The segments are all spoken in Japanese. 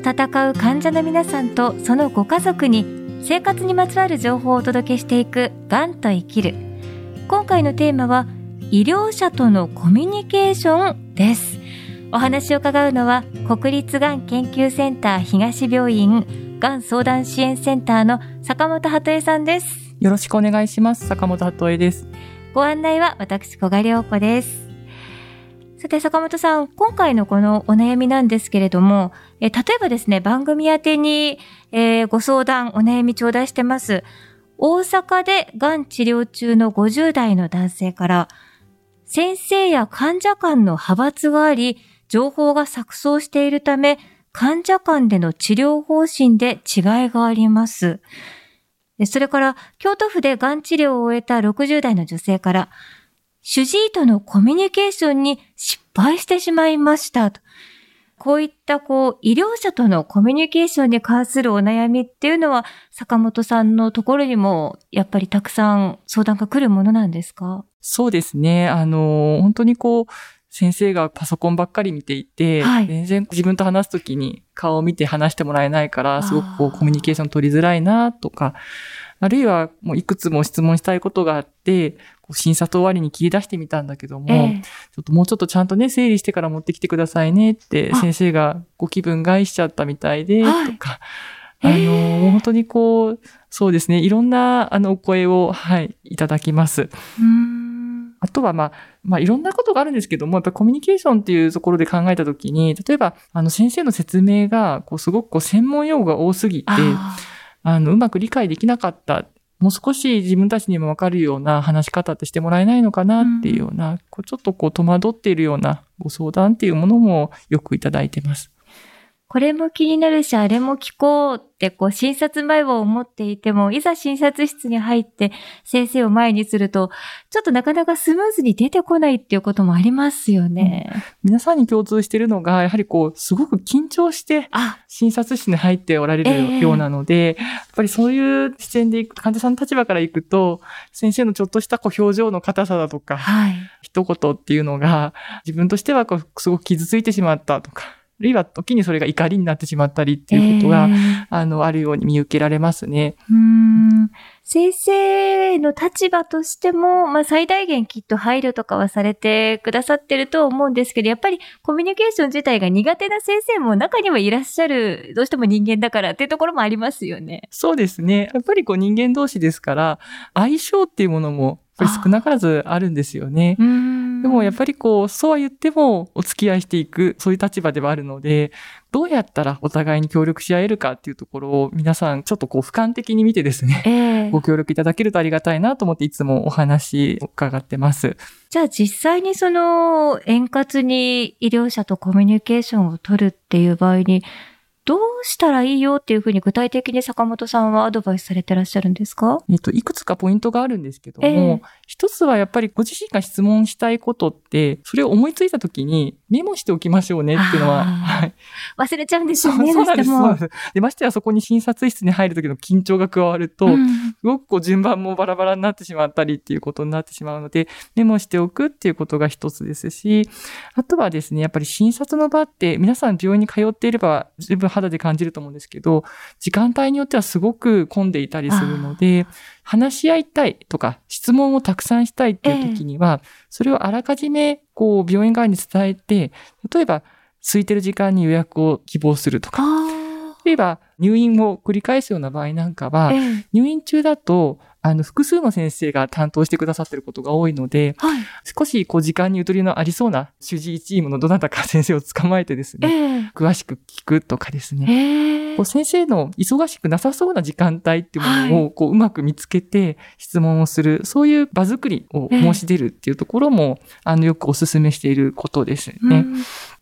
と闘う患者の皆さんとそのご家族に生活にまつわる情報をお届けしていくがんと生きる。今回のテーマは医療者とのコミュニケーションです。お話を伺うのは国立がん研究センター東病院がん相談支援センターの坂本鳩江さんです。よろしくお願いします。坂本鳩江です。ご案内は私小賀良子ですさて、坂本さん、今回のこのお悩みなんですけれども、え例えばですね、番組宛てに、えー、ご相談、お悩み頂戴してます。大阪でがん治療中の50代の男性から、先生や患者間の派閥があり、情報が錯綜しているため、患者間での治療方針で違いがあります。それから、京都府でがん治療を終えた60代の女性から、主治医とのコミュニケーションに失敗してしまいましたと。こういったこう医療者とのコミュニケーションに関するお悩みっていうのは坂本さんのところにもやっぱりたくさん相談が来るものなんですか？そうですね。あの、本当にこう、先生がパソコンばっかり見ていて、はい、全然自分と話すときに顔を見て話してもらえないから、すごくこうコミュニケーション取りづらいなとか、あるいはもういくつも質問したいことがあって、診察終わりに切り出してみたんだけども、えー、ちょっともうちょっとちゃんとね、整理してから持ってきてくださいねって先生がご気分害しちゃったみたいで、とか、あの、本当にこう、そうですね、いろんな、あの、お声を、はい、いただきます。あとは、まあ、まあ、いろんなことがあるんですけども、やっぱコミュニケーションっていうところで考えたときに、例えば、あの、先生の説明が、こう、すごくこう、専門用語が多すぎて、あの、うまく理解できなかったもう少し自分たちにもわかるような話し方ってしてもらえないのかなっていうような、うん、こうちょっとこう戸惑っているようなご相談っていうものもよくいただいてます。これも気になるし、あれも聞こうって、こう、診察前は思っていても、いざ診察室に入って先生を前にすると、ちょっとなかなかスムーズに出てこないっていうこともありますよね。うん、皆さんに共通しているのが、やはりこう、すごく緊張して、診察室に入っておられるようなので、えー、やっぱりそういう視点でいく、患者さんの立場からいくと、先生のちょっとしたこう表情の硬さだとか、はい、一言っていうのが、自分としてはこう、すごく傷ついてしまったとか、あるいは時にそれが怒りになってしまったりっていうことが、えー、あの、あるように見受けられますね。うん先生の立場としても、まあ、最大限きっと配慮とかはされてくださってると思うんですけど、やっぱりコミュニケーション自体が苦手な先生も中にはいらっしゃる、どうしても人間だからっていうところもありますよね。そうですね。やっぱりこう人間同士ですから、相性っていうものもぱり少なからずあるんですよね。でもやっぱりこう、そうは言ってもお付き合いしていく、そういう立場ではあるので、どうやったらお互いに協力し合えるかっていうところを皆さんちょっとこう俯瞰的に見てですね、えー、ご協力いただけるとありがたいなと思っていつもお話を伺ってます。じゃあ実際にその円滑に医療者とコミュニケーションを取るっていう場合に、どうしたらいいよっていうふうに具体的に坂本さんはアドバイスされてらっしゃるんですか？えっと、いくつかポイントがあるんですけども、えー、一つはやっぱりご自身が質問したいことって、それを思いついたときにメモしておきましょうねっていうのは、はい。忘れちゃうんですよね、そうなんです。そうです。で、ましてやそこに診察室に入る時の緊張が加わると、うん、すごくこう順番もバラバラになってしまったりっていうことになってしまうので、メモしておくっていうことが一つですし、あとはですね、やっぱり診察の場って皆さん病院に通っていれば十分肌で感じると思うんですけど、時間帯によってはすごく混んでいたりするので、話し合いたいとか、質問をたくさんしたいっていう時には、それをあらかじめ、こう、病院側に伝えて、例えば、空いてる時間に予約を希望するとか、例えば、入院を繰り返すような場合なんかは、入院中だと、あの、複数の先生が担当してくださってることが多いので、はい、少しこう時間にゆとりのありそうな主治医チームのどなたか先生を捕まえてですね、えー、詳しく聞くとかですね、え。ー、こう先生の忙しくなさそうな時間帯っていうものをこううまく見つけて質問をする、はい、そういう場作りを申し出るっていうところも、えー、あの、よくお勧めしていることですね。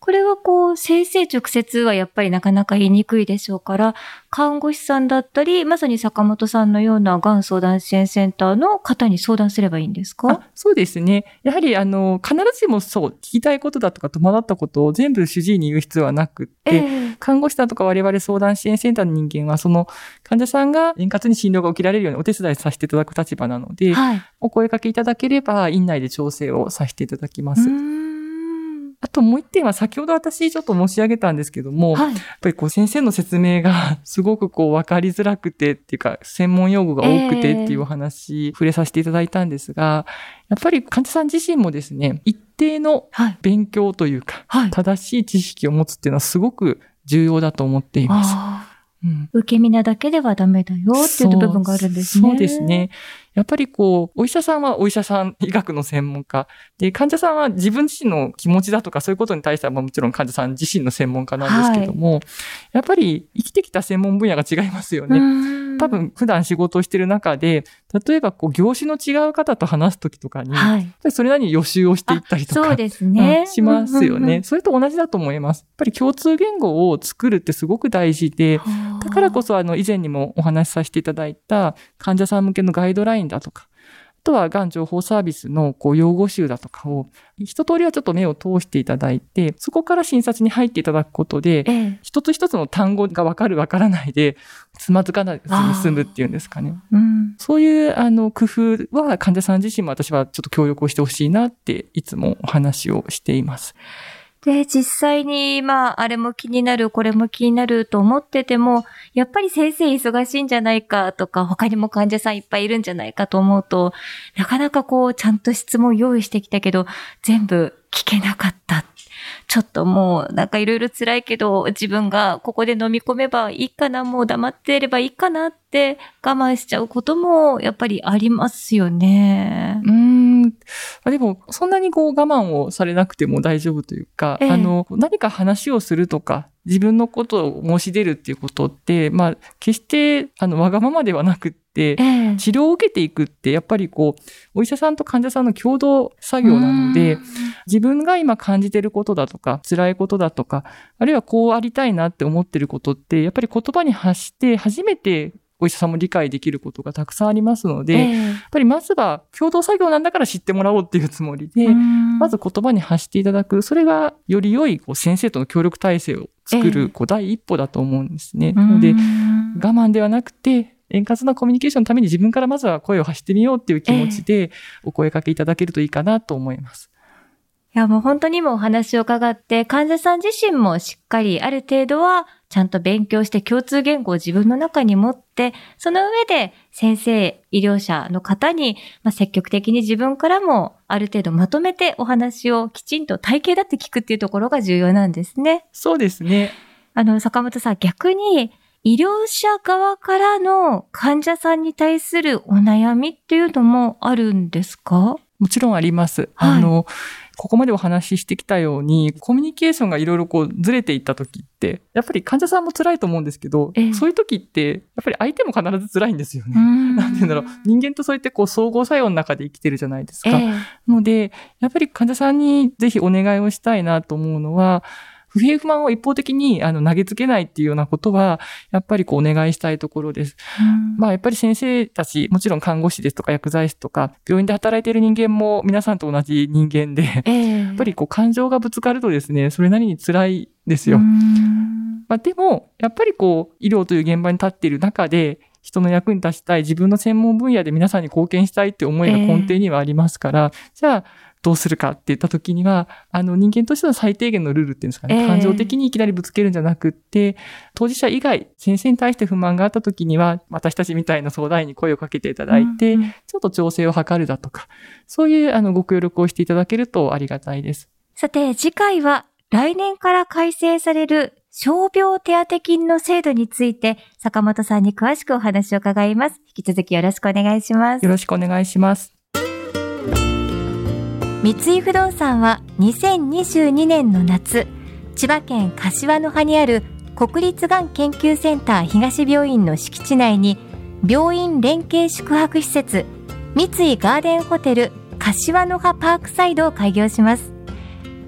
これはこう、先生直接はやっぱりなかなか言いにくいでしょうから、看護師さんだったり、まさに坂本さんのようながん相談支援センターの方に相談すればいいんですか？そうですね。やはり、あの、必ずしもそう、聞きたいことだとか戸惑ったことを全部主治医に言う必要はなくって、えー、看護師さんとか我々相談支援センターの人間は、その患者さんが円滑に診療が受けられるようにお手伝いさせていただく立場なので、はい、お声かけいただければ、院内で調整をさせていただきます。あともう一点は先ほど私ちょっと申し上げたんですけども、はい、やっぱりこう先生の説明が すごくこう分かりづらくてっていうか専門用語が多くてっていうお話、触れさせていただいたんですが、やっぱり患者さん自身もですね、一定の勉強というか、はい、正しい知識を持つっていうのはすごく重要だと思っています。うん、受け身なだけではダメだよっていう部分があるんですね。そうですね。やっぱりこう、お医者さんはお医者さん、医学の専門家。で、患者さんは自分自身の気持ちだとかそういうことに対してはもちろん患者さん自身の専門家なんですけども、はい、やっぱり生きてきた専門分野が違いますよね。多分普段仕事をしている中で、例えばこう業種の違う方と話すときとかに、はい、それなりに予習をしていったりとか、そうですね、しますよね、それと同じだと思います。やっぱり共通言語を作るってすごく大事で、だからこそあの以前にもお話しさせていただいた患者さん向けのガイドラインだとか、とは、がん情報サービスのこう用語集だとかを、一通りはちょっと目を通していただいて、そこから診察に入っていただくことで、ええ、一つ一つの単語がわかるわからないで、つまずかないで済むっていうんですかね。うん、そういうあの工夫は患者さん自身も私はちょっと協力をしてほしいなっていつもお話をしています。で、実際に、まあ、あれも気になる、これも気になると思ってても、やっぱり先生忙しいんじゃないかとか、他にも患者さんいっぱいいるんじゃないかと思うと、なかなかこう、ちゃんと質問用意してきたけど、全部聞けなかったちょっともうなんかいろいろ辛いけど自分がここで飲み込めばいいかな、もう黙ってればいいかなって我慢しちゃうこともやっぱりありますよね。うん。でもそんなにこう我慢をされなくても大丈夫というか、ええ、あの何か話をするとか自分のことを申し出るっていうことって、まあ、決して、あの、わがままではなくって、治療を受けていくって、やっぱりこう、お医者さんと患者さんの共同作業なので、自分が今感じてることだとか、辛いことだとか、あるいはこうありたいなって思ってることって、やっぱり言葉に発して初めてお医者さんも理解できることがたくさんありますので、えー、やっぱりまずは共同作業なんだから知ってもらおうっていうつもりで、まず言葉に発していただく、それがより良いこう先生との協力体制を作るこう第一歩だと思うんですね。なので、我慢ではなくて、円滑なコミュニケーションのために自分からまずは声を発してみようっていう気持ちでお声かけいただけるといいかなと思います。いや、もう本当にもお話を伺って、患者さん自身もしっかりある程度はちゃんと勉強して共通言語を自分の中に持って、その上で先生、医療者の方に、まあ、積極的に自分からもある程度まとめてお話をきちんと体系だって聞くっていうところが重要なんですね。そうですね。あの、坂本さん、逆に医療者側からの患者さんに対するお悩みっていうのもあるんですか？もちろんあります。はい、あの、ここまでお話ししてきたように、コミュニケーションがいろいろこうずれていった時って、やっぱり患者さんも辛いと思うんですけど、えそういう時って、やっぱり相手も必ず辛いんですよね。んなんて言うんだろう。人間とそうやってこう総合作用の中で生きてるじゃないですか。えので、やっぱり患者さんにぜひお願いをしたいなと思うのは、不平不満を一方的にあの投げつけないっていうようなことは、やっぱりこうお願いしたいところです。まあやっぱり先生たち、もちろん看護師ですとか薬剤師とか、病院で働いている人間も皆さんと同じ人間で、えー、やっぱりこう感情がぶつかるとですね、それなりに辛いですよ。まあ、でも、やっぱりこう、医療という現場に立っている中で、人の役に立ちたい、自分の専門分野で皆さんに貢献したいって思いが根底にはありますから、えー、じゃあ、どうするかって言った時には、あの人間としての最低限のルールっていうんですかね、えー、感情的にいきなりぶつけるんじゃなくって、当事者以外、先生に対して不満があった時には、私たちみたいな相談員に声をかけていただいて、うんうん、ちょっと調整を図るだとか、そういうあのご協力をしていただけるとありがたいです。さて、次回は来年から改正される傷病手当金の制度について、坂本さんに詳しくお話を伺います。引き続きよろしくお願いします。よろしくお願いします。三井不動産は2022年の夏千葉県柏の葉にある国立がん研究センター東病院の敷地内に病院連携宿泊施設三井ガーデンホテル柏の葉パークサイドを開業します。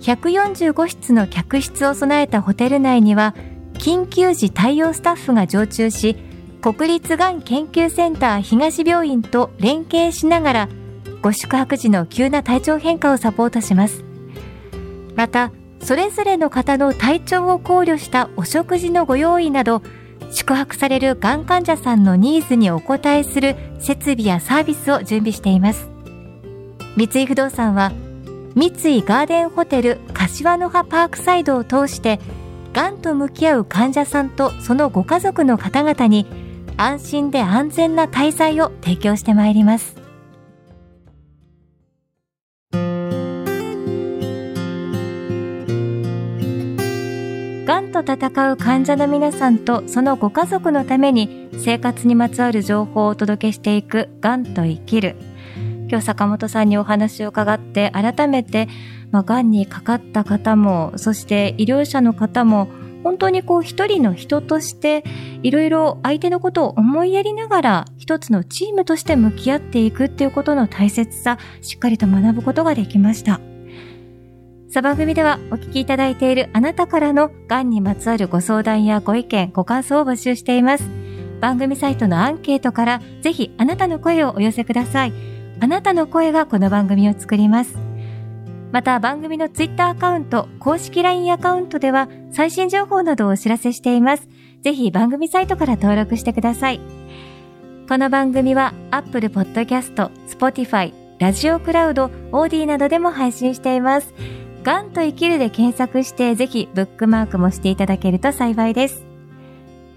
145室の客室を備えたホテル内には緊急時対応スタッフが常駐し国立がん研究センター東病院と連携しながらご宿泊時の急な体調変化をサポートします。またそれぞれの方の体調を考慮したお食事のご用意など宿泊されるがん患者さんのニーズにお応えする設備やサービスを準備しています。三井不動産は三井ガーデンホテル柏の葉パークサイドを通してがんと向き合う患者さんとそのご家族の方々に安心で安全な滞在を提供してまいります。闘う患者の皆さんとそのご家族のために生活にまつわる情報をお届けしていくがんと生きる今日坂本さんにお話を伺って改めて、まあ、がんにかかった方も、そして医療者の方も、本当にこう一人の人としていろいろ相手のことを思いやりながら一つのチームとして向き合っていくっていうことの大切さ、しっかりと学ぶことができました。さ番組ではお聞きいただいているあなたからのがんにまつわるご相談やご意見、ご感想を募集しています。番組サイトのアンケートからぜひあなたの声をお寄せください。あなたの声がこの番組を作ります。また番組のツイッターアカウント、公式 LINE アカウントでは最新情報などをお知らせしています。ぜひ番組サイトから登録してください。この番組は Apple Podcast、Spotify、ラジオクラウド、オーディなどでも配信しています。がんと生きるで検索してぜひブックマークもしていただけると幸いです。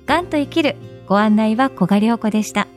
がんと生きるご案内は小賀良子でした。